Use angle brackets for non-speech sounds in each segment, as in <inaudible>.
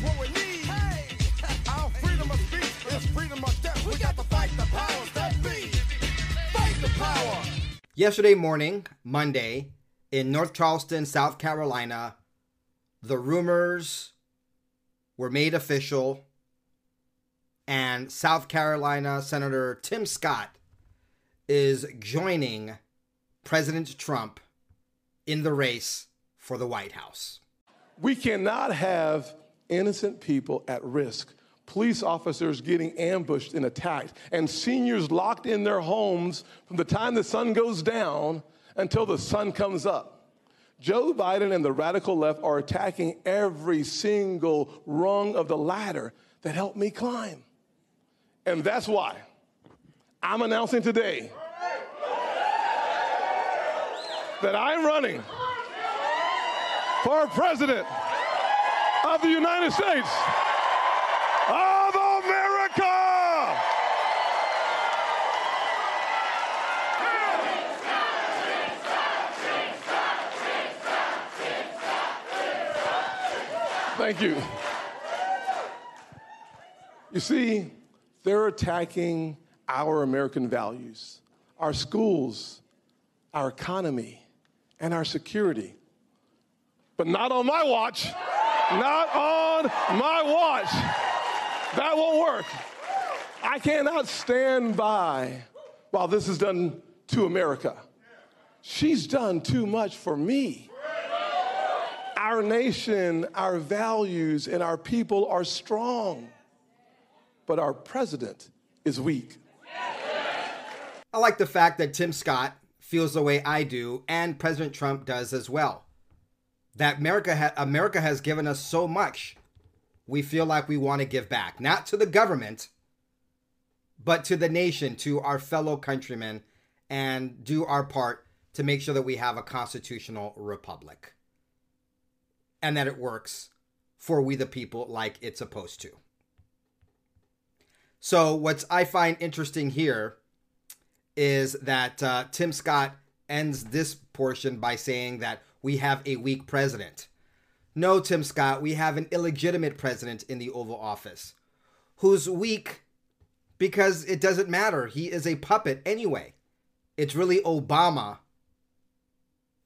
That's what we need. Hey, our freedom of speech is freedom of death. We got to fight the powers that be. Fight the power. Yesterday morning, Monday, in North Charleston, South Carolina, the rumors were made official, and South Carolina Senator Tim Scott is joining President Trump in the race for the White House. We cannot have innocent people at risk, police officers getting ambushed and attacked, and seniors locked in their homes from the time the sun goes down until the sun comes up. Joe Biden and the radical left are attacking every single rung of the ladder that helped me climb. And that's why I'm announcing today that I'm running for president of the United States of America. Thank you. You see, they're attacking our American values, our schools, our economy, and our security. But not on my watch. Not on my watch. That won't work. I cannot stand by while this is done to America. She's done too much for me. Our nation, our values, and our people are strong, but our president is weak. I like the fact that Tim Scott feels the way I do, and President Trump does as well. That America, ha- America has given us so much, we feel like we want to give back, not to the government, but to the nation, to our fellow countrymen, and do our part to make sure that we have a constitutional republic and that it works for we the people like it's supposed to. So, what I find interesting here is that uh, Tim Scott ends this portion by saying that we have a weak president. No, Tim Scott, we have an illegitimate president in the Oval Office who's weak because it doesn't matter. He is a puppet anyway. It's really Obama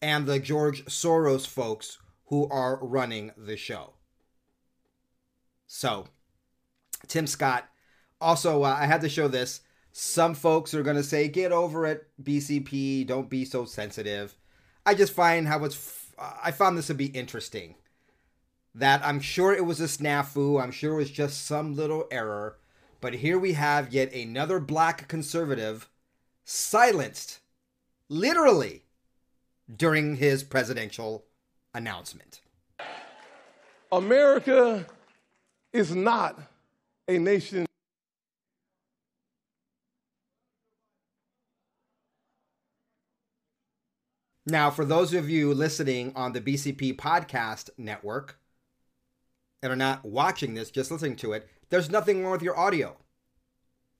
and the George Soros folks who are running the show. So, Tim Scott, also, uh, I had to show this. Some folks are going to say, get over it, BCP, don't be so sensitive. I just find how it's, f- I found this to be interesting. That I'm sure it was a snafu, I'm sure it was just some little error, but here we have yet another black conservative silenced, literally, during his presidential announcement. America is not a nation. Now, for those of you listening on the BCP podcast network and are not watching this, just listening to it, there's nothing wrong with your audio.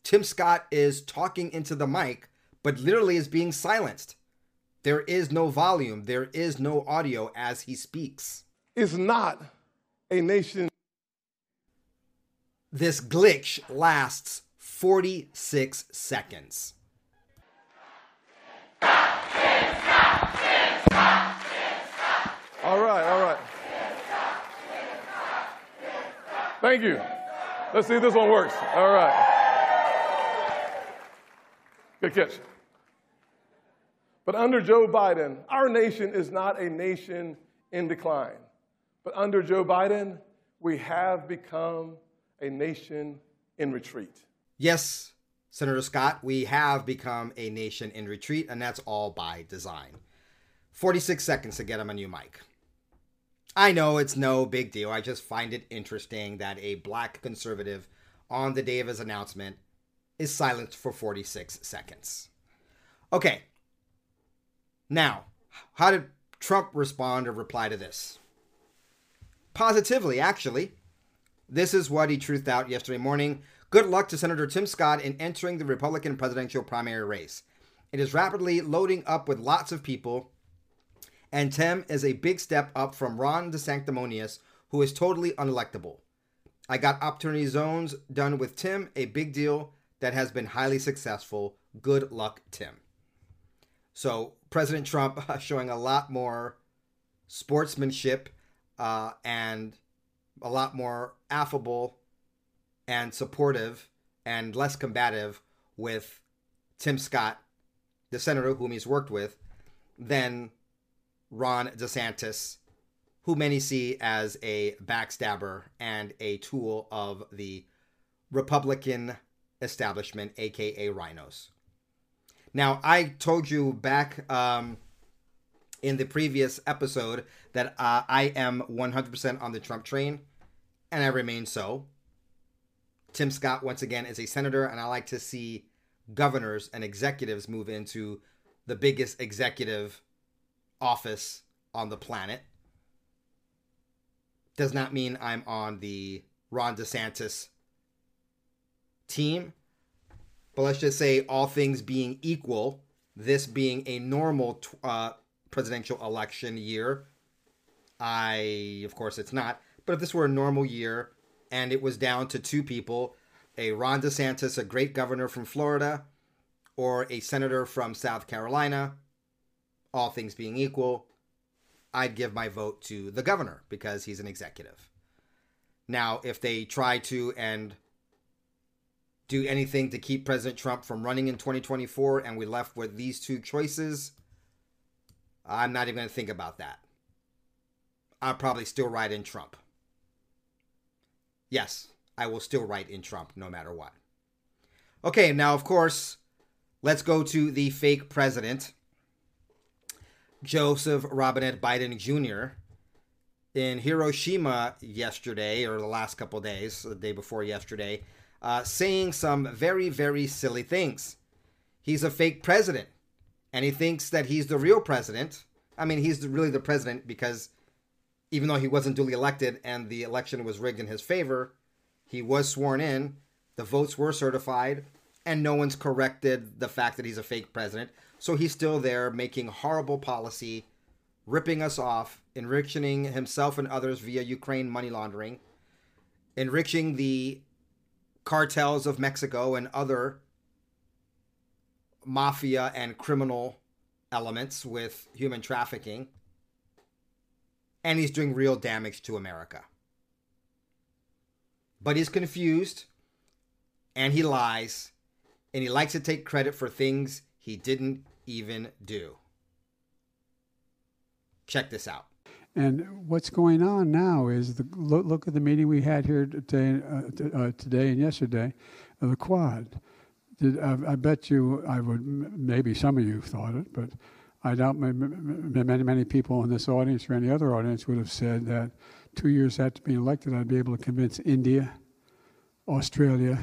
Tim Scott is talking into the mic, but literally is being silenced. There is no volume, there is no audio as he speaks. Is not a nation. This glitch lasts 46 seconds. All right, all right. Thank you. Let's see if this one works. All right. Good catch. But under Joe Biden, our nation is not a nation in decline. But under Joe Biden, we have become a nation in retreat. Yes, Senator Scott, we have become a nation in retreat, and that's all by design. 46 seconds to get him a new mic. I know it's no big deal. I just find it interesting that a black conservative on the day of his announcement is silenced for 46 seconds. Okay. Now, how did Trump respond or reply to this? Positively, actually. This is what he truthed out yesterday morning. Good luck to Senator Tim Scott in entering the Republican presidential primary race. It is rapidly loading up with lots of people and Tim is a big step up from Ron DeSanctimonious, who is totally unelectable. I got opportunity zones done with Tim, a big deal that has been highly successful. Good luck, Tim. So, President Trump <laughs> showing a lot more sportsmanship uh, and a lot more affable and supportive and less combative with Tim Scott, the senator whom he's worked with, than Ron DeSantis, who many see as a backstabber and a tool of the Republican establishment, aka rhinos. Now, I told you back um, in the previous episode that uh, I am 100% on the Trump train, and I remain so. Tim Scott, once again, is a senator, and I like to see governors and executives move into the biggest executive office on the planet. Does not mean I'm on the Ron DeSantis team. But let's just say, all things being equal, this being a normal uh, presidential election year, I, of course, it's not. But if this were a normal year and it was down to two people, a Ron DeSantis, a great governor from Florida, or a senator from South Carolina, all things being equal, I'd give my vote to the governor because he's an executive. Now, if they try to and do anything to keep President Trump from running in 2024 and we left with these two choices, I'm not even going to think about that. I'll probably still write in Trump. Yes, I will still write in Trump no matter what. Okay, now, of course, let's go to the fake president. Joseph Robinette Biden Jr. in Hiroshima yesterday, or the last couple days, the day before yesterday, uh, saying some very, very silly things. He's a fake president, and he thinks that he's the real president. I mean, he's really the president because even though he wasn't duly elected and the election was rigged in his favor, he was sworn in, the votes were certified, and no one's corrected the fact that he's a fake president. So he's still there making horrible policy, ripping us off, enriching himself and others via Ukraine money laundering, enriching the cartels of Mexico and other mafia and criminal elements with human trafficking. And he's doing real damage to America. But he's confused and he lies and he likes to take credit for things he didn't even do. Check this out. And what's going on now is the look, look at the meeting we had here today, uh, uh, today and yesterday, uh, the Quad. Did, I, I, bet you, I would maybe some of you thought it, but I doubt many many people in this audience or any other audience would have said that two years after being elected, I'd be able to convince India, Australia,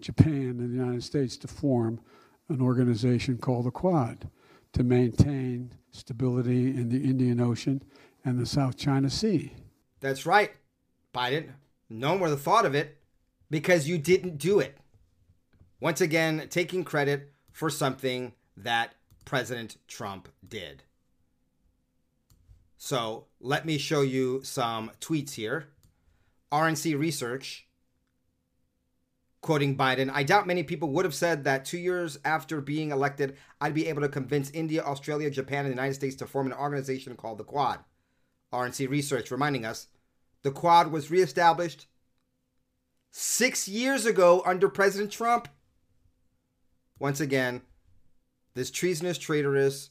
Japan, and the United States to form an organization called the Quad to maintain stability in the Indian Ocean and the South China Sea. That's right, Biden. No more the thought of it because you didn't do it. Once again, taking credit for something that President Trump did. So let me show you some tweets here. RNC Research quoting Biden, I doubt many people would have said that two years after being elected, I'd be able to convince India, Australia, Japan, and the United States to form an organization called the Quad. RNC Research reminding us the Quad was reestablished six years ago under President Trump. Once again, this treasonous, traitorous,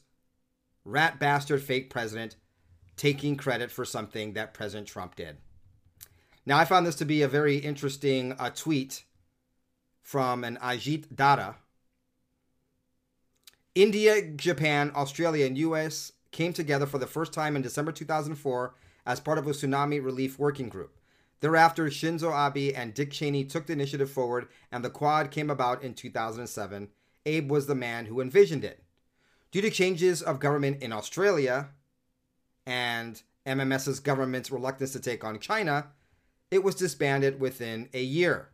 rat bastard fake president taking credit for something that President Trump did. Now, I found this to be a very interesting uh, tweet from an Ajit Dada. India, Japan, Australia, and US came together for the first time in December 2004 as part of a tsunami relief working group. Thereafter, Shinzo Abe and Dick Cheney took the initiative forward, and the Quad came about in 2007. Abe was the man who envisioned it. Due to changes of government in Australia and MMS's government's reluctance to take on China, it was disbanded within a year.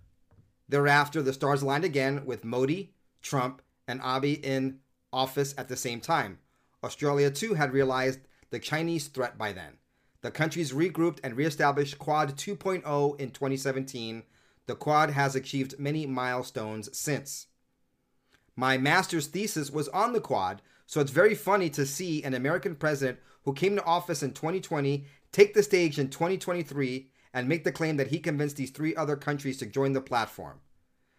Thereafter, the stars aligned again with Modi, Trump, and Abe in office at the same time. Australia, too, had realized the Chinese threat by then. The countries regrouped and reestablished Quad 2.0 in 2017. The Quad has achieved many milestones since. My master's thesis was on the Quad, so it's very funny to see an American president who came to office in 2020 take the stage in 2023 and make the claim that he convinced these three other countries to join the platform.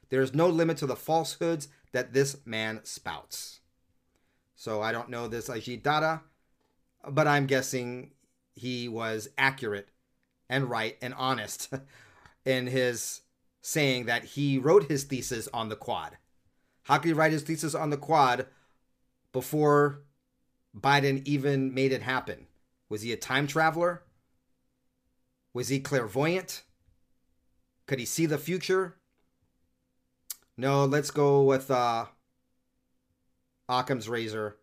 There is no limit to the falsehoods that this man spouts. So I don't know this Ajit Dada, but I'm guessing he was accurate and right and honest <laughs> in his saying that he wrote his thesis on the quad. How could he write his thesis on the quad before Biden even made it happen? Was he a time traveler? Was he clairvoyant? Could he see the future? No, let's go with uh, Occam's razor.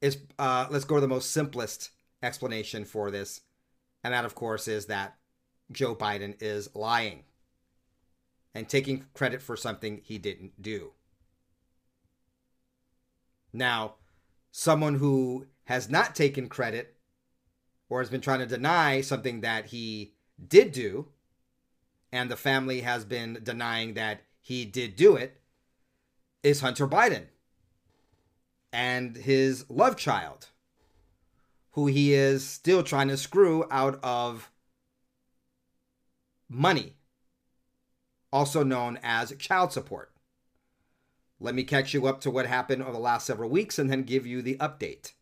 Is uh, let's go to the most simplest explanation for this, and that, of course, is that Joe Biden is lying and taking credit for something he didn't do. Now, someone who has not taken credit or has been trying to deny something that he did do, and the family has been denying that he did do it, is Hunter Biden and his love child, who he is still trying to screw out of money, also known as child support. Let me catch you up to what happened over the last several weeks and then give you the update.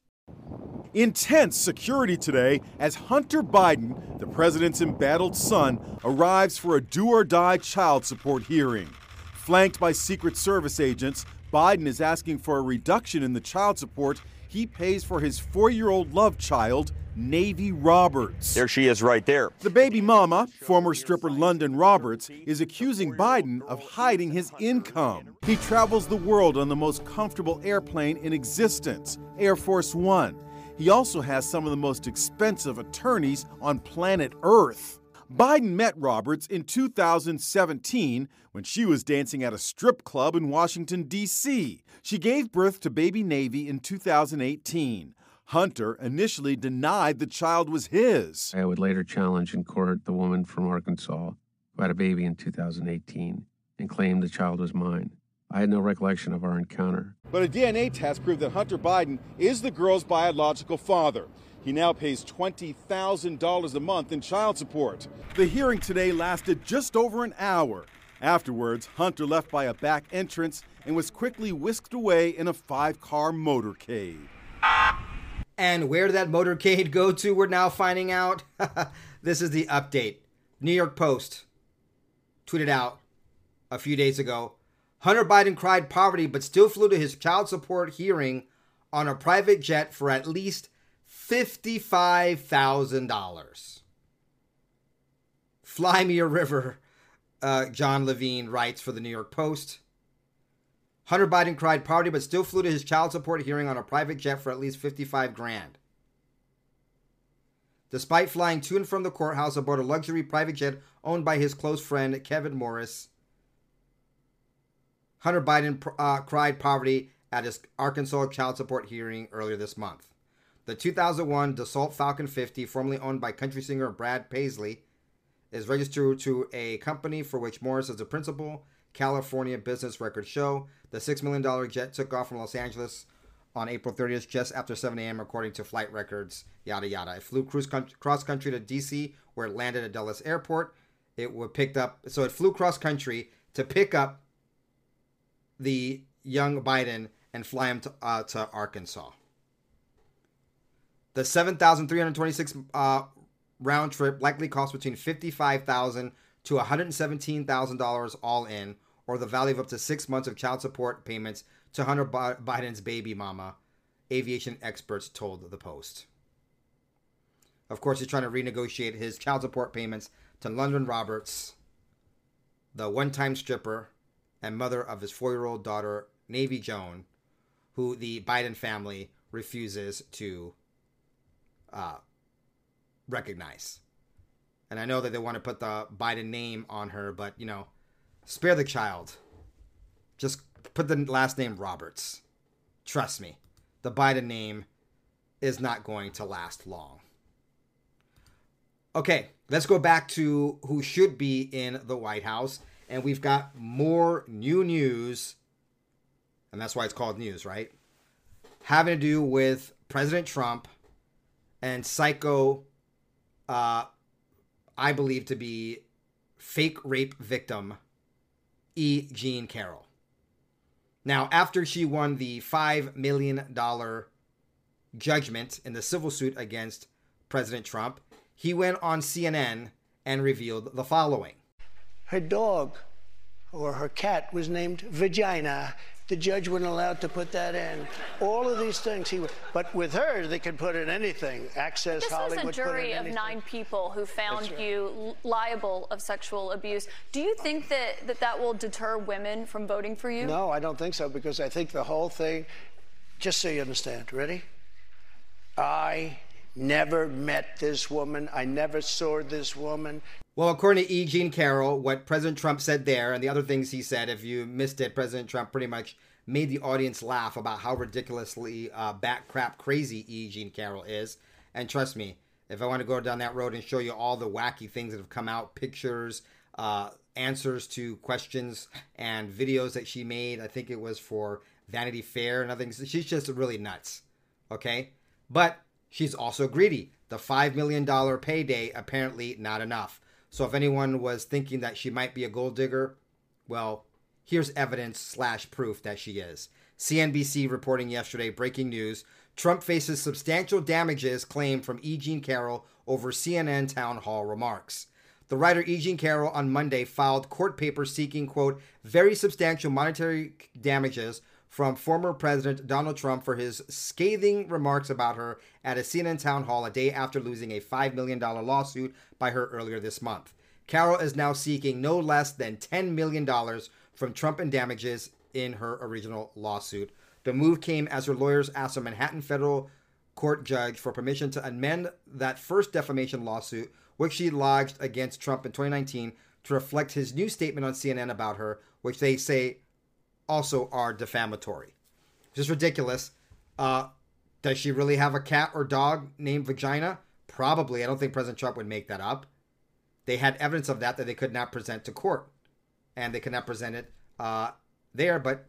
Intense security today as Hunter Biden, the president's embattled son, arrives for a do or die child support hearing. Flanked by Secret Service agents, Biden is asking for a reduction in the child support he pays for his four year old love child, Navy Roberts. There she is right there. The baby mama, former stripper London Roberts, is accusing Biden of hiding his income. He travels the world on the most comfortable airplane in existence, Air Force One. He also has some of the most expensive attorneys on planet Earth. Biden met Roberts in 2017 when she was dancing at a strip club in Washington, D.C. She gave birth to baby Navy in 2018. Hunter initially denied the child was his. I would later challenge in court the woman from Arkansas who had a baby in 2018 and claimed the child was mine. I had no recollection of our encounter. But a DNA test proved that Hunter Biden is the girl's biological father. He now pays $20,000 a month in child support. The hearing today lasted just over an hour. Afterwards, Hunter left by a back entrance and was quickly whisked away in a five car motorcade. And where did that motorcade go to? We're now finding out. <laughs> this is the update. New York Post tweeted out a few days ago Hunter Biden cried poverty but still flew to his child support hearing on a private jet for at least $55,000. Fly me a river, uh, Jon Levine writes for the New York Post. Hunter Biden cried poverty but still flew to his child support hearing on a private jet for at least 55 grand. Despite flying to and from the courthouse aboard a luxury private jet owned by his close friend Kevin Morris, Hunter Biden uh, cried poverty at his Arkansas child support hearing earlier this month. The 2001 Dassault Falcon 50, formerly owned by country singer Brad Paisley, is registered to a company for which Morris is the principal. California Business Records show the $6 million jet took off from Los Angeles on April 30th, just after 7 a.m., according to flight records, yada yada. It flew cruise con- cross country to D.C., where it landed at Dulles Airport. It was picked up, so it flew cross country to pick up the young Biden and fly him to, uh, to Arkansas. The 7,326 uh, round trip likely cost between 55,000 to $117,000 all in, or the value of up to six months of child support payments to Hunter Biden's baby mama, aviation experts told the Post. Of course, he's trying to renegotiate his child support payments to London Roberts, the one time stripper and mother of his four year old daughter, Navy Joan, who the Biden family refuses to uh, recognize. And I know that they want to put the Biden name on her, but you know, spare the child. Just put the last name Roberts. Trust me, the Biden name is not going to last long. Okay, let's go back to who should be in the White House. And we've got more new news, and that's why it's called news, right? Having to do with President Trump and psycho, uh, I believe to be fake rape victim, E. Jean Carroll. Now, after she won the $5 million judgment in the civil suit against President Trump, he went on CNN and revealed the following. Her dog or her cat was named Vagina. The judge wasn't allowed to put that in. All of these things he would, but with her they could put in anything. Access This Hollywood. was a jury of nine people who found right. you liable of sexual abuse. Do you think that, that that will deter women from voting for you? No, I don't think so because I think the whole thing. Just so you understand, ready? I never met this woman. I never saw this woman. Well, according to E. Jean Carroll, what President Trump said there and the other things he said, if you missed it, President Trump pretty much made the audience laugh about how ridiculously uh, bat crap crazy E. Jean Carroll is. And trust me, if I want to go down that road and show you all the wacky things that have come out, pictures, uh, answers to questions, and videos that she made, I think it was for Vanity Fair and other things. She's just really nuts. Okay? But she's also greedy. The $5 million payday, apparently not enough. So if anyone was thinking that she might be a gold digger, well, here's evidence slash proof that she is. CNBC reporting yesterday, breaking news. Trump faces substantial damages claimed from E. Jean Carroll over CNN town hall remarks. The writer E. Jean Carroll on Monday filed court papers seeking, quote, very substantial monetary damages from former President Donald Trump for his scathing remarks about her at a CNN town hall a day after losing a $5 million lawsuit by her earlier this month. Carroll is now seeking no less than $10 million from Trump in damages in her original lawsuit. The move came as her lawyers asked a Manhattan federal court judge for permission to amend that first defamation lawsuit, which she lodged against Trump in 2019, to reflect his new statement on CNN about her, which they say also are defamatory. Just ridiculous. Uh, does she really have a cat or dog named Vagina? Probably. I don't think President Trump would make that up. They had evidence of that that they could not present to court, and they could not present it uh, there, but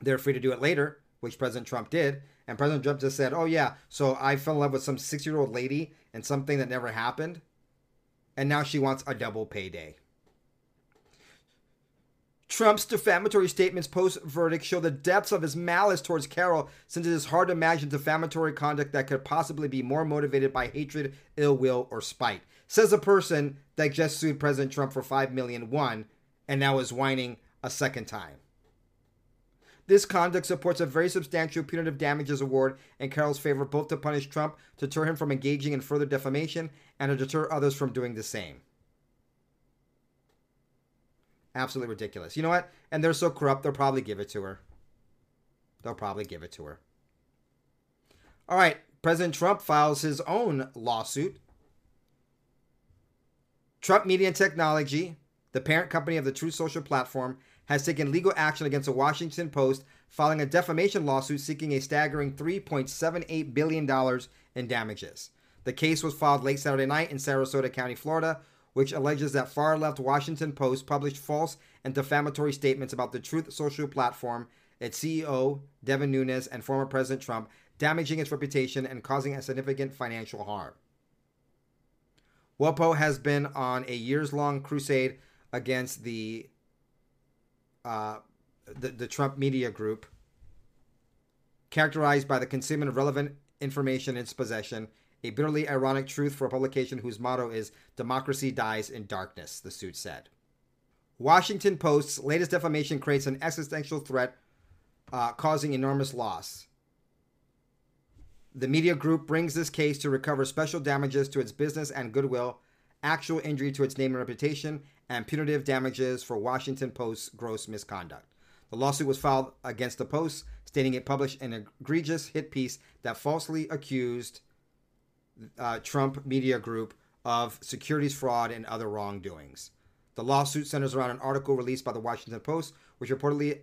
they're free to do it later, which President Trump did. And President Trump just said, "Oh yeah, so I fell in love with some six-year-old lady and something that never happened, and now she wants a double payday." Trump's defamatory statements post verdict show the depths of his malice towards Carroll, since it is hard to imagine defamatory conduct that could possibly be more motivated by hatred, ill will, or spite. Says a person that just sued President Trump for five million one, and now is whining a second time. This conduct supports a very substantial punitive damages award in Carroll's favor, both to punish Trump, to deter him from engaging in further defamation, and to deter others from doing the same. Absolutely ridiculous. You know what? And they're so corrupt, they'll probably give it to her. They'll probably give it to her. All right, President Trump files his own lawsuit. Trump Media and Technology, the parent company of the Truth Social platform, has taken legal action against the Washington Post, filing a defamation lawsuit seeking a staggering $3.78 billion in damages. The case was filed late Saturday night in Sarasota County, Florida, which alleges that far left Washington Post published false and defamatory statements about the Truth Social platform, its CEO, Devin Nunes, and former President Trump, damaging its reputation and causing a significant financial harm. WaPo has been on a years long crusade against the, uh, the, the Trump media group, characterized by the concealment of relevant information in its possession a bitterly ironic truth for a publication whose motto is Democracy Dies in Darkness, the suit said. Washington Post's latest defamation creates an existential threat, uh, causing enormous loss. The media group brings this case to recover special damages to its business and goodwill, actual injury to its name and reputation, and punitive damages for Washington Post's gross misconduct. The lawsuit was filed against the Post, stating it published an egregious hit piece that falsely accused uh, Trump Media Group of securities fraud and other wrongdoings. The lawsuit centers around an article released by the Washington Post, which reportedly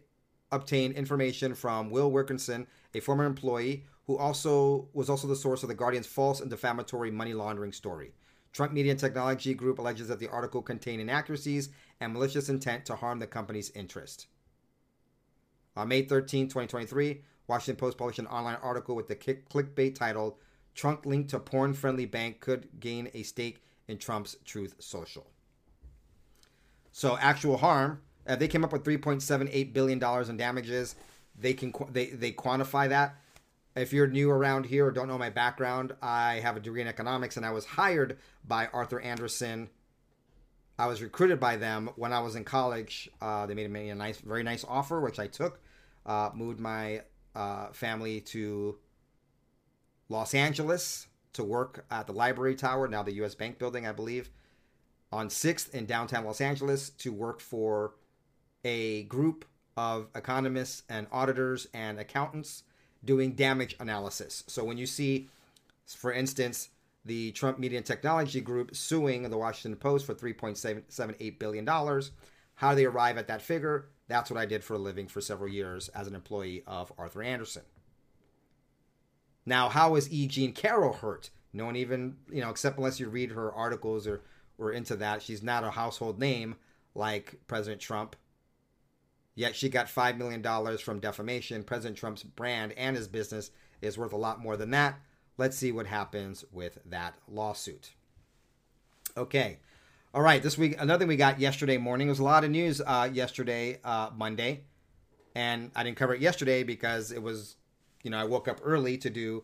obtained information from Will Wilkinson, a former employee who also was also the source of the Guardian's false and defamatory money laundering story. Trump Media and Technology Group alleges that the article contained inaccuracies and malicious intent to harm the company's interest. On May 13, 2023, Washington Post published an online article with the clickbait titled Trump linked to porn friendly bank could gain a stake in Trump's Truth Social. So, actual harm, uh, they came up with $3.78 billion in damages. They can they, they quantify that. If you're new around here or don't know my background, I have a degree in economics and I was hired by Arthur Andersen. I was recruited by them when I was in college. Uh, they made me a nice, very nice offer, which I took. Uh, moved my uh, family to Los Angeles to work at the Library Tower, now the U.S. Bank Building, I believe, on 6th in downtown Los Angeles to work for a group of economists and auditors and accountants doing damage analysis. So when you see, for instance, the Trump Media and Technology Group suing the Washington Post for $3.78 billion, how do they arrive at that figure? That's what I did for a living for several years as an employee of Arthur Andersen. Now, how is E. Jean Carroll hurt? No one even, you know, except unless you read her articles or, or into that, she's not a household name like President Trump. Yet she got $5 million from defamation. President Trump's brand and his business is worth a lot more than that. Let's see what happens with that lawsuit. Okay. All right. This week, another thing we got yesterday morning was a lot of news uh, yesterday, uh, Monday. And I didn't cover it yesterday because it was you know, I woke up early to do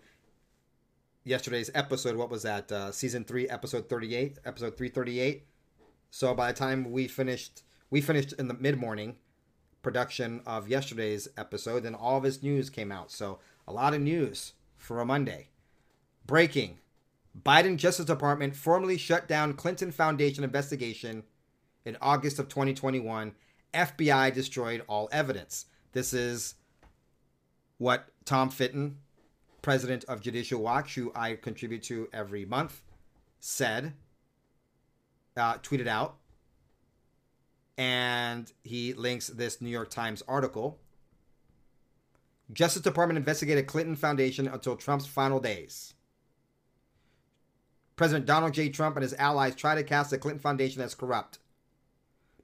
yesterday's episode. What was that? Uh, season three, episode thirty-eight, episode three thirty-eight. So by the time we finished, we finished in the mid-morning production of yesterday's episode, and all of his news came out. So a lot of news for a Monday. Breaking: Biden Justice Department formally shut down Clinton Foundation investigation in August of 2021. FBI destroyed all evidence. This is what Tom Fitton, president of Judicial Watch, who I contribute to every month, said, uh, tweeted out, and he links this New York Times article. Justice Department investigated Clinton Foundation until Trump's final days. President Donald J. Trump and his allies tried to cast the Clinton Foundation as corrupt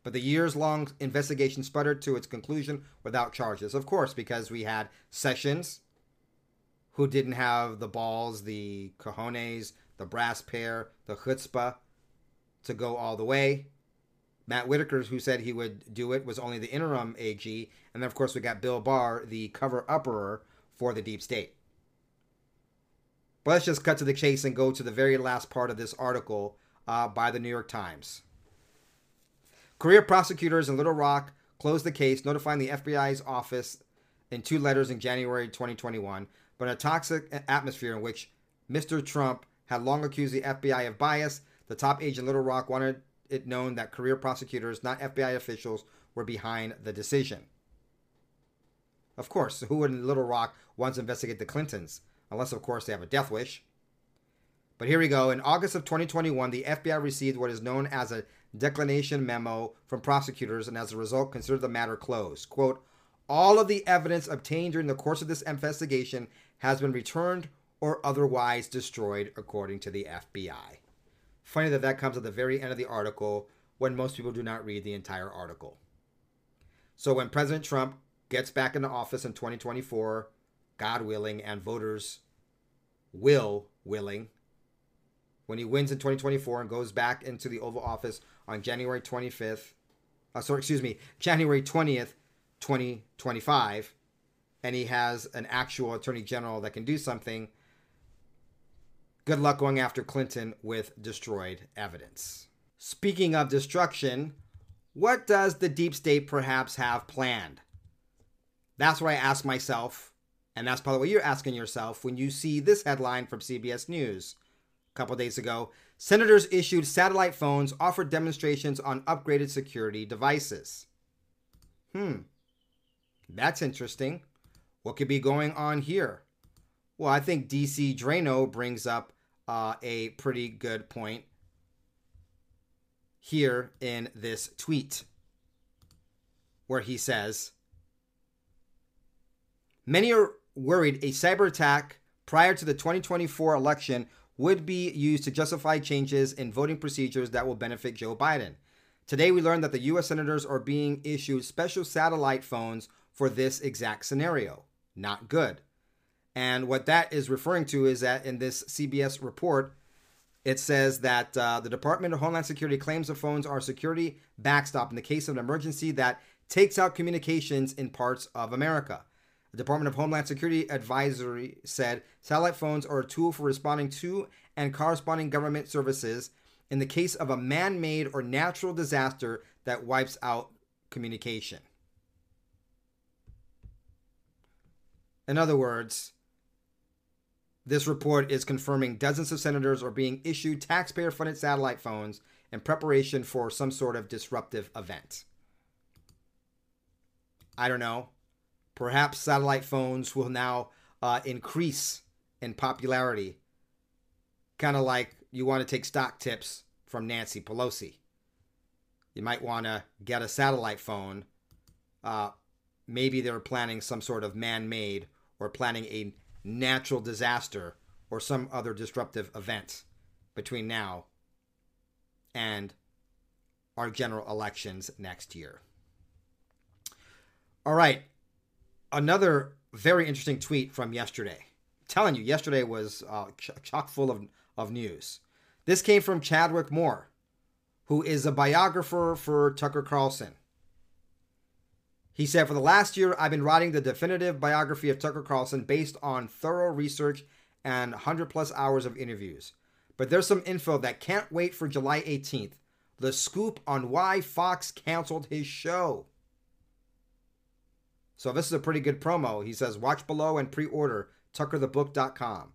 but the years long investigation sputtered to its conclusion without charges. Of course, because we had Sessions, who didn't have the balls, the cojones, the brass pair, the chutzpah to go all the way. Matt Whitaker, who said he would do it, was only the interim AG. And then, of course, we got Bill Barr, the cover upperer for the deep state. But let's just cut to the chase and go to the very last part of this article uh, by the New York Times. Career prosecutors in Little Rock closed the case, notifying the FBI's office in two letters in January 2021. But in a toxic atmosphere in which Mr. Trump had long accused the FBI of bias, the top agent in Little Rock wanted it known that career prosecutors, not FBI officials, were behind the decision. Of course, who in Little Rock wants to investigate the Clintons? Unless, of course, they have a death wish. But here we go. In August of 2021, the FBI received what is known as a declination memo from prosecutors and as a result considered the matter closed. Quote, all of the evidence obtained during the course of this investigation has been returned or otherwise destroyed, according to the FBI. Funny that that comes at the very end of the article when most people do not read the entire article. So when President Trump gets back into office in 2024, God willing, and voters will willing, when he wins in 2024 and goes back into the Oval Office on January 25th, uh, sorry, excuse me, January 20th, 2025, and he has an actual attorney general that can do something, good luck going after Clinton with destroyed evidence. Speaking of destruction, what does the deep state perhaps have planned? That's what I ask myself, and that's probably what you're asking yourself when you see this headline from CBS News a couple days ago senators issued satellite phones, offered demonstrations on upgraded security devices. Hmm, that's interesting. What could be going on here? Well, I think DC Draino brings up uh, a pretty good point here in this tweet where he says Many are worried a cyber attack prior to the 2024 election would be used to justify changes in voting procedures that will benefit Joe Biden. Today, we learned that the U.S. senators are being issued special satellite phones for this exact scenario. Not good. And what that is referring to is that in this CBS report, it says that uh, the Department of Homeland Security claims the phones are security backstop in the case of an emergency that takes out communications in parts of America. The Department of Homeland Security advisory said satellite phones are a tool for responding to and corresponding government services in the case of a man made or natural disaster that wipes out communication. In other words, this report is confirming dozens of senators are being issued taxpayer funded satellite phones in preparation for some sort of disruptive event. I don't know. Perhaps satellite phones will now uh, increase in popularity. Kind of like you want to take stock tips from Nancy Pelosi. You might want to get a satellite phone. Uh, maybe they're planning some sort of man made or planning a natural disaster or some other disruptive event between now and our general elections next year. All right. Another very interesting tweet from yesterday. I'm telling you, yesterday was uh, chock full of, of news. This came from Chadwick Moore, who is a biographer for Tucker Carlson. He said, For the last year, I've been writing the definitive biography of Tucker Carlson based on thorough research and 100 plus hours of interviews. But there's some info that can't wait for July 18th the scoop on why Fox canceled his show. So this is a pretty good promo. He says, Watch below and pre order tuckerthebook.com.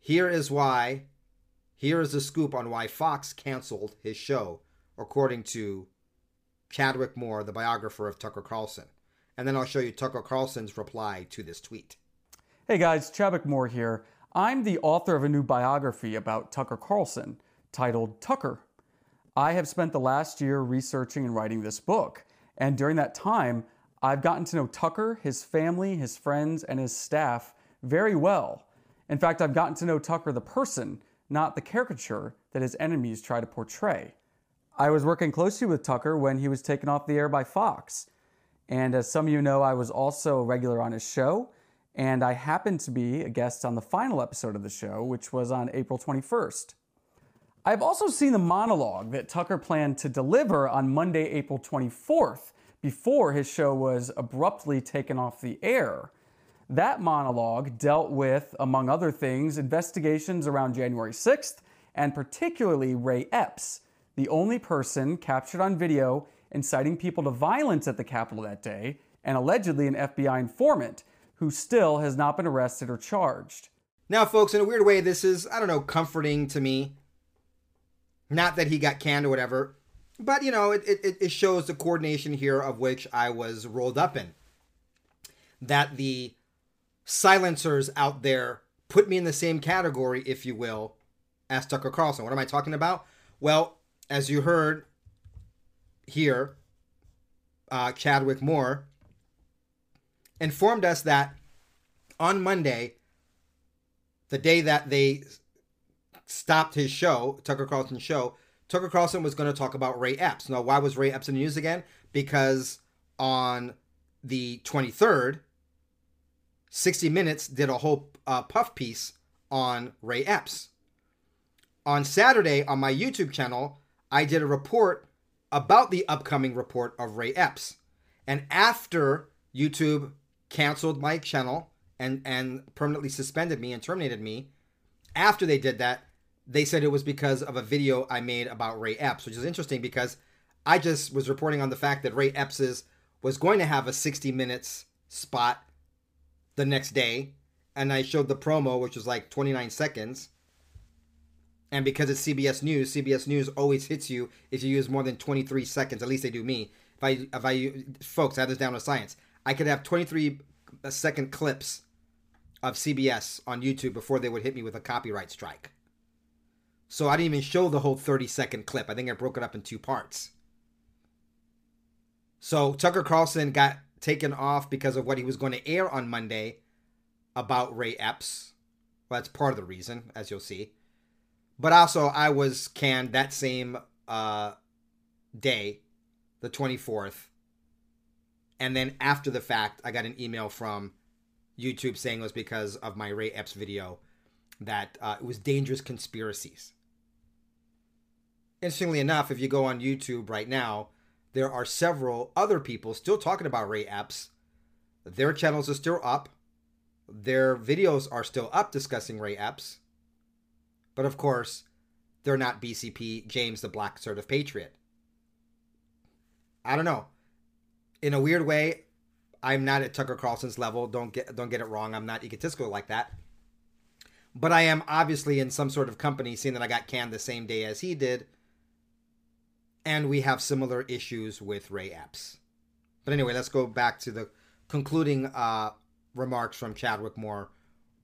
Here is why, here is the scoop on why Fox canceled his show, according to Chadwick Moore, the biographer of Tucker Carlson. And then I'll show you Tucker Carlson's reply to this tweet. Hey guys, Chadwick Moore here. I'm the author of a new biography about Tucker Carlson titled Tucker. I have spent the last year researching and writing this book, and during that time, I've gotten to know Tucker, his family, his friends, and his staff very well. In fact, I've gotten to know Tucker the person, not the caricature that his enemies try to portray. I was working closely with Tucker when he was taken off the air by Fox. And as some of you know, I was also a regular on his show, and I happened to be a guest on the final episode of the show, which was on April 21st. I've also seen the monologue that Tucker planned to deliver on Monday, April 24th, before his show was abruptly taken off the air. That monologue dealt with, among other things, investigations around January 6th, and particularly Ray Epps the only person captured on video inciting people to violence at the Capitol that day, and allegedly an FBI informant who still has not been arrested or charged. Now, folks, in a weird way, this is, I don't know, comforting to me. Not that he got canned or whatever, but, you know, it, it, it shows the coordination here of which I was rolled up in. That the silencers out there put me in the same category, if you will, as Tucker Carlson. What am I talking about? Well, as you heard here, uh, Chadwick Moore informed us that on Monday, the day that they stopped his show, Tucker Carlson's show, Tucker Carlson was going to talk about Ray Epps. Now, why was Ray Epps in the news again? Because on the 23rd, 60 Minutes did a whole uh, puff piece on Ray Epps. On Saturday, on my YouTube channel, I did a report about the upcoming report of Ray Epps. And after YouTube canceled my channel and, and permanently suspended me and terminated me, after they did that, they said it was because of a video I made about Ray Epps, which is interesting because I just was reporting on the fact that Ray Epps was going to have a 60 minutes spot the next day. And I showed the promo, which was like 29 seconds. And because it's CBS News, CBS News always hits you if you use more than 23 seconds. At least they do me. If I, if I, folks, I have this down to science. I could have 23 uh, second clips of CBS on YouTube before they would hit me with a copyright strike. So I didn't even show the whole 30 second clip. I think I broke it up in two parts. So Tucker Carlson got taken off because of what he was going to air on Monday about Ray Epps Well, that's part of the reason, as you'll see. But also, I was canned that same uh, day, the 24th. And then after the fact, I got an email from YouTube saying it was because of my Ray Epps video that uh, it was dangerous conspiracies. Interestingly enough, if you go on YouTube right now, there are several other people still talking about Ray Epps. Their channels are still up. Their videos are still up discussing Ray Epps. But of course, they're not BCP James the Black Sort of Patriot. I don't know. In a weird way, I'm not at Tucker Carlson's level. Don't get don't get it wrong. I'm not egotistical like that. But I am obviously in some sort of company, seeing that I got canned the same day as he did. And we have similar issues with Ray Epps. But anyway, let's go back to the concluding uh, remarks from Chadwick Moore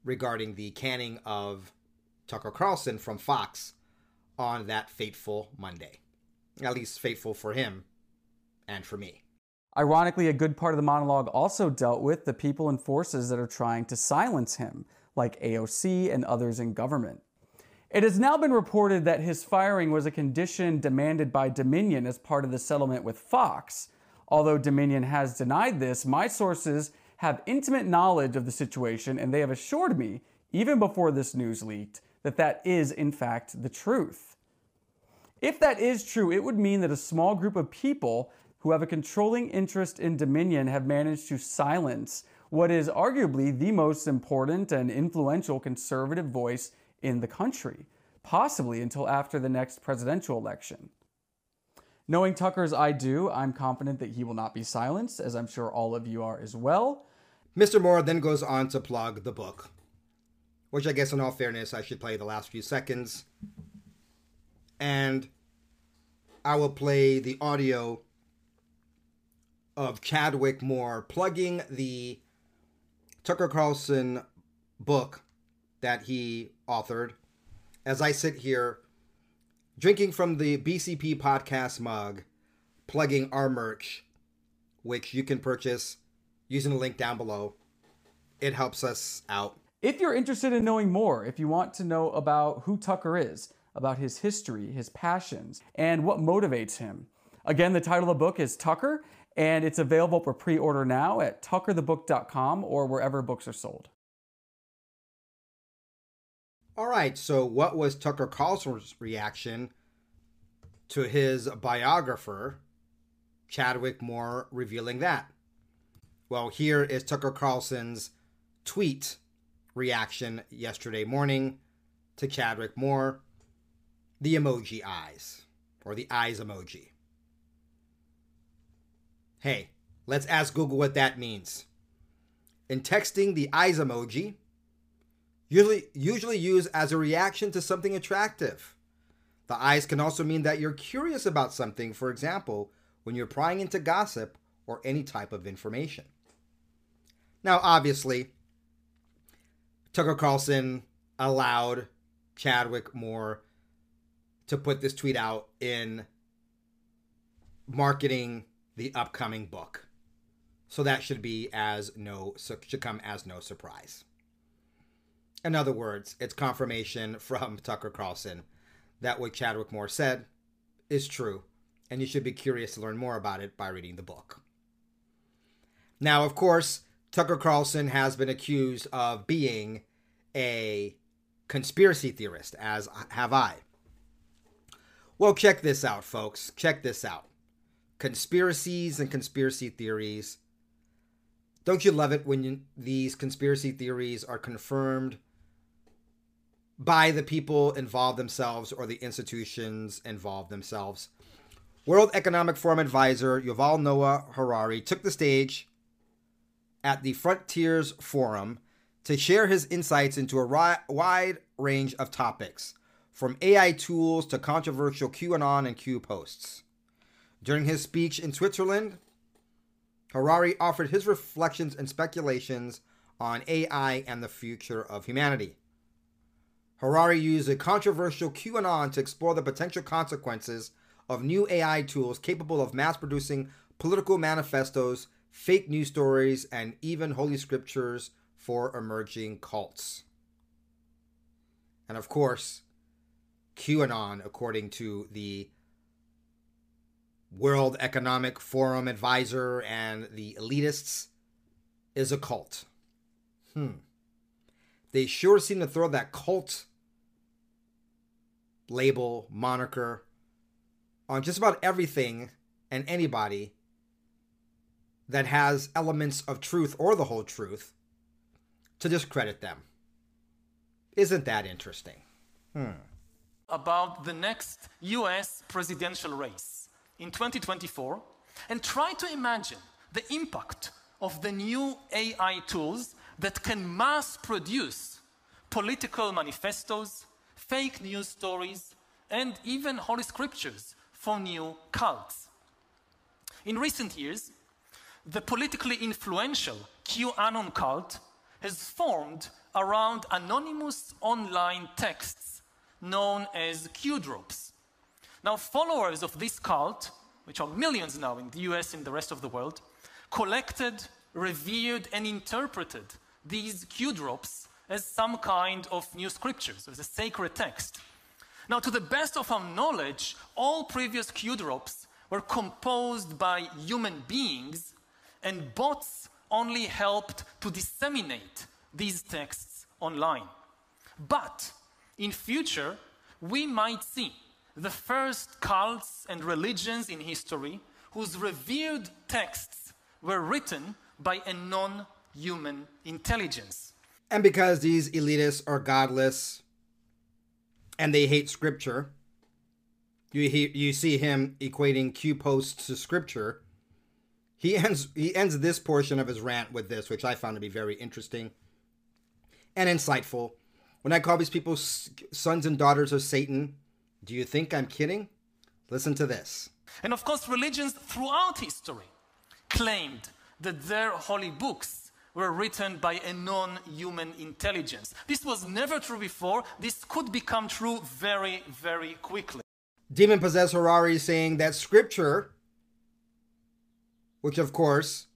regarding the canning of Tucker Carlson from Fox on that fateful Monday. At least fateful for him and for me. Ironically, a good part of the monologue also dealt with the people and forces that are trying to silence him, like AOC and others in government. It has now been reported that his firing was a condition demanded by Dominion as part of the settlement with Fox. Although Dominion has denied this, my sources have intimate knowledge of the situation and they have assured me, even before this news leaked, that that is in fact the truth. If that is true, it would mean that a small group of people who have a controlling interest in Dominion have managed to silence what is arguably the most important and influential conservative voice in the country, possibly until after the next presidential election. Knowing Tucker as I do, I'm confident that he will not be silenced, as I'm sure all of you are as well. Mr. Moore then goes on to plug the book, which I guess, in all fairness, I should play the last few seconds. And I will play the audio of Chadwick Moore plugging the Tucker Carlson book that he authored as I sit here drinking from the BCP podcast mug, plugging our merch, which you can purchase using the link down below. It helps us out. If you're interested in knowing more, if you want to know about who Tucker is, about his history, his passions, and what motivates him, again, the title of the book is Tucker, and it's available for pre order now at tuckerthebook.com or wherever books are sold. All right, so what was Tucker Carlson's reaction to his biographer, Chadwick Moore, revealing that? Well, here is Tucker Carlson's tweet reaction yesterday morning to Chadwick Moore the emoji eyes, or the eyes emoji. Hey, let's ask Google what that means. In texting, the eyes emoji usually usually used as a reaction to something attractive. The eyes can also mean that you're curious about something, for example, when you're prying into gossip or any type of information. Now, obviously, Tucker Carlson allowed Chadwick Moore to put this tweet out in marketing the upcoming book. So that should be as no should come as no surprise. In other words, it's confirmation from Tucker Carlson that what Chadwick Moore said is true, and you should be curious to learn more about it by reading the book. Now, of course, Tucker Carlson has been accused of being a conspiracy theorist, as have I. Well, check this out, folks. Check this out conspiracies and conspiracy theories. Don't you love it when you, these conspiracy theories are confirmed by the people involved themselves or the institutions involved themselves? World Economic Forum advisor Yuval Noah Harari took the stage at the Frontiers Forum to share his insights into a ri- wide range of topics, from AI tools to controversial QAnon and Q posts. During his speech in Switzerland, Harari offered his reflections and speculations on AI and the future of humanity. Harari used a controversial QAnon to explore the potential consequences of new AI tools capable of mass producing political manifestos, fake news stories, and even holy scriptures for emerging cults. And of course, QAnon, according to the World Economic Forum advisor and the elitists, is a cult. Hmm. They sure seem to throw that cult label, moniker on just about everything and anybody that has elements of truth or the whole truth to discredit them. Isn't that interesting? Hmm. About the next US presidential race in 2024 and try to imagine the impact of the new AI tools that can mass produce political manifestos, fake news stories, and even holy scriptures for new cults. In recent years, the politically influential QAnon cult has formed around anonymous online texts known as Q drops. Now, followers of this cult, which are millions now in the US and the rest of the world, collected, revered, and interpreted these Q drops as some kind of new scriptures, as a sacred text. Now, to the best of our knowledge, all previous Q drops were composed by human beings, and bots only helped to disseminate these texts online. But in future, we might see the first cults and religions in history whose revered texts were written by a non human intelligence. And because these elitists are godless and they hate scripture, you, he, you see him equating Q posts to scripture. He ends he ends this portion of his rant with this, which I found to be very interesting and insightful. When I call these people sons and daughters of Satan, do you think I'm kidding? Listen to this. And of course, religions throughout history claimed that their holy books were written by a non human intelligence. This was never true before. This could become true very, very quickly. Demon possessed Harari saying that scripture, which of course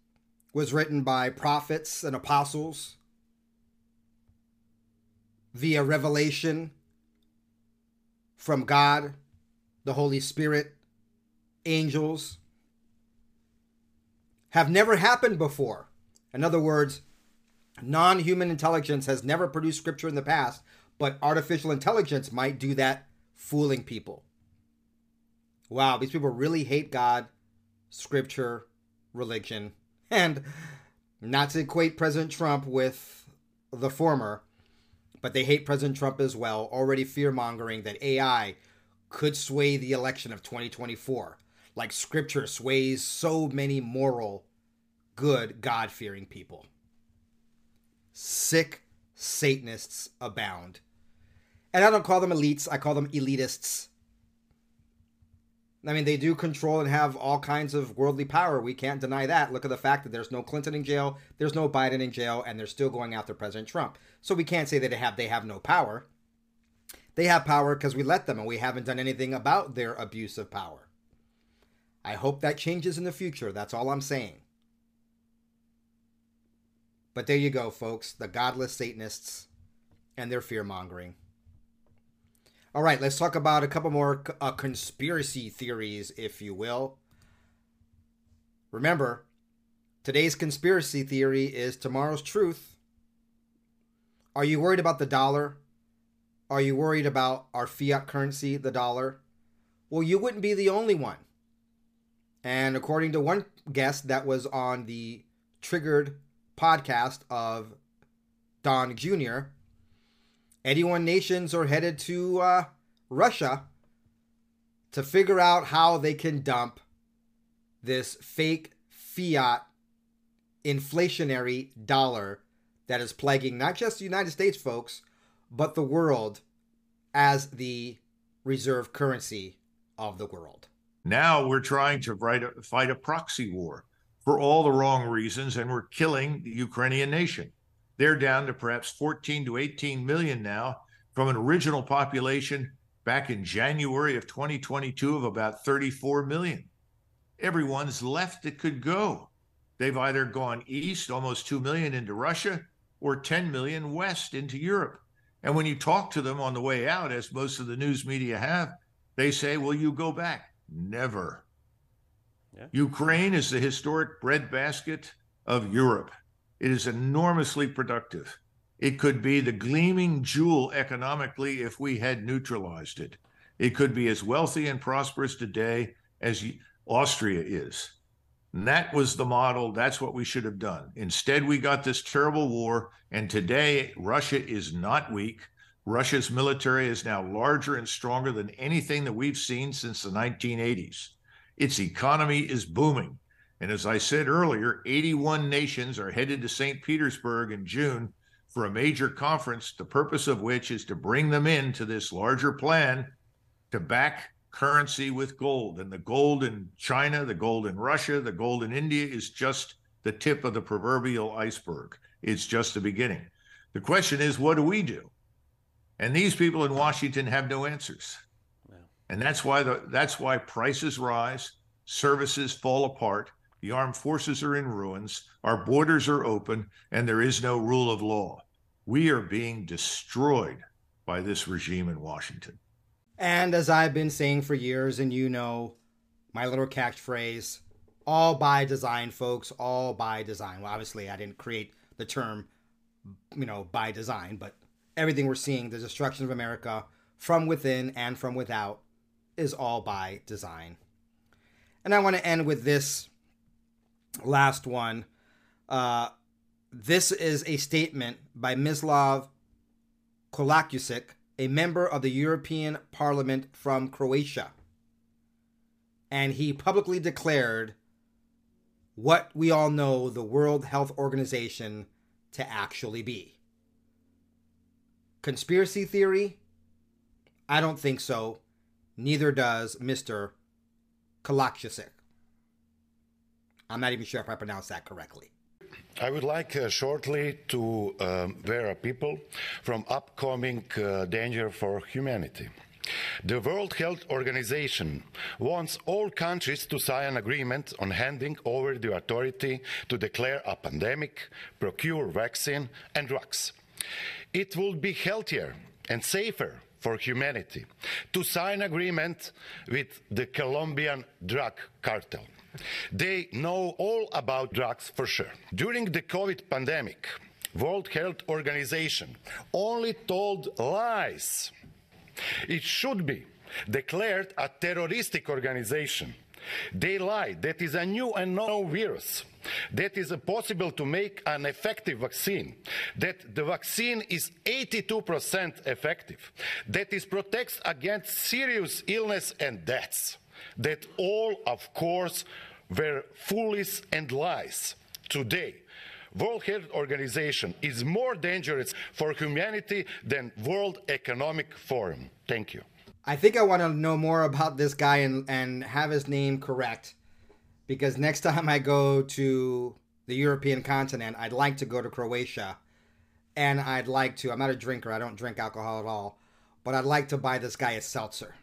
was written by prophets and apostles via revelation from God, the Holy Spirit, angels, have never happened before. In other words, non human intelligence has never produced scripture in the past, but artificial intelligence might do that, fooling people. Wow, these people really hate God, scripture, religion, <laughs> and not to equate President Trump with the former, but they hate President Trump as well, already fear mongering that AI could sway the election of 2024, like scripture sways so many moral, good, God fearing people. Sick Satanists abound. And I don't call them elites, I call them elitists. I mean, they do control and have all kinds of worldly power. We can't deny that. Look at the fact that there's no Clinton in jail, there's no Biden in jail, and they're still going after President Trump. So we can't say that they have they have no power. They have power because we let them, and we haven't done anything about their abuse of power. I hope that changes in the future. That's all I'm saying. But there you go, folks. The godless Satanists and their fear mongering. All right, let's talk about a couple more uh, conspiracy theories, if you will. Remember, today's conspiracy theory is tomorrow's truth. Are you worried about the dollar? Are you worried about our fiat currency, the dollar? Well, you wouldn't be the only one. And according to one guest that was on the Triggered podcast of Don Jr., 81 nations are headed to uh, Russia to figure out how they can dump this fake fiat inflationary dollar that is plaguing not just the United States, folks, but the world as the reserve currency of the world. Now we're trying to a, fight a proxy war for all the wrong reasons, and we're killing the Ukrainian nation. They're down to perhaps 14 to 18 million now from an original population back in January of 2022 of about 34 million. Everyone's left that could go. They've either gone east, almost 2 million into Russia, or 10 million west into Europe. And when you talk to them on the way out, as most of the news media have, they say, Will you go back? Never. Yeah. Ukraine is the historic breadbasket of Europe. It is enormously productive. It could be the gleaming jewel economically if we had neutralized it. It could be as wealthy and prosperous today as Austria is. And that was the model. That's what we should have done. Instead, we got this terrible war. And today, Russia is not weak. Russia's military is now larger and stronger than anything that we've seen since the 1980s. Its economy is booming. And as I said earlier, 81 nations are headed to St. Petersburg in June for a major conference, the purpose of which is to bring them into this larger plan to back currency with gold. And the gold in China, the gold in Russia, the gold in India is just the tip of the proverbial iceberg. It's just the beginning. The question is, what do we do? And these people in Washington have no answers. And that's why the that's why prices rise, services fall apart, the armed forces are in ruins, our borders are open, and there is no rule of law. We are being destroyed by this regime in Washington. And as I've been saying for years, and you know, my little catchphrase, all by design, folks, all by design. Well, obviously, I didn't create the term, you know, by design, but everything we're seeing, the destruction of America from within and from without, is all by design. And I want to end with this last one. Uh, this is a statement by Mislav Kolakusic, a member of the European Parliament from Croatia. And he publicly declared what we all know the World Health Organization to actually be. Conspiracy theory? I don't think so. Neither does Mr. Kalakshisik. I'm not even sure if I pronounced that correctly. I would like uh, shortly to um, warn people from upcoming uh, danger for humanity. The World Health Organization wants all countries to sign an agreement on handing over the authority to declare a pandemic, procure vaccine and drugs. It would be healthier and safer for humanity to sign agreement with the Colombian drug cartel. They know all about drugs for sure. During the COVID pandemic, World Health Organization only told lies. It should be declared a terroristic organization. They lie That is a new and known virus. That is possible to make an effective vaccine. That the vaccine is 82% effective. That it protects against serious illness and deaths. That all, of course, were foolish and lies. Today, World Health Organization is more dangerous for humanity than World Economic Forum. Thank you. I think I want to know more about this guy and, and have his name correct. Because next time I go to the European continent, I'd like to go to Croatia. And I'd like to, I'm not a drinker, I don't drink alcohol at all, but I'd like to buy this guy a seltzer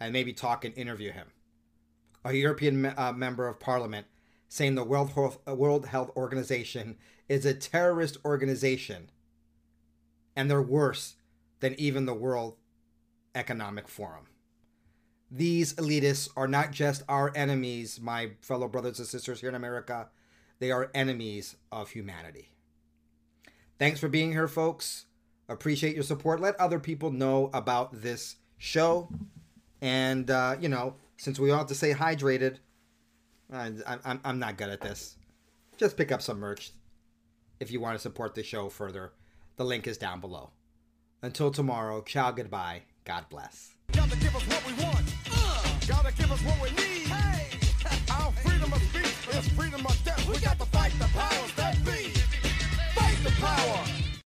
and maybe talk and interview him. A European uh, member of parliament, saying the World Health, World Health Organization is a terrorist organization. And they're worse than even the World Economic Forum. These elitists are not just our enemies, my fellow brothers and sisters here in America, they are enemies of humanity. Thanks for being here, folks. Appreciate your support. Let other people know about this show. And, uh, you know, since we all have to stay hydrated, I, I'm, I'm not good at this. Just pick up some merch if you want to support the show further. The link is down below. Until tomorrow, ciao, goodbye. God bless. Gotta give us what we want. Uh. Gotta give us what we need. Hey. Our freedom of speech is freedom of death. We, we got, got to fight the powers that be. Fight the power.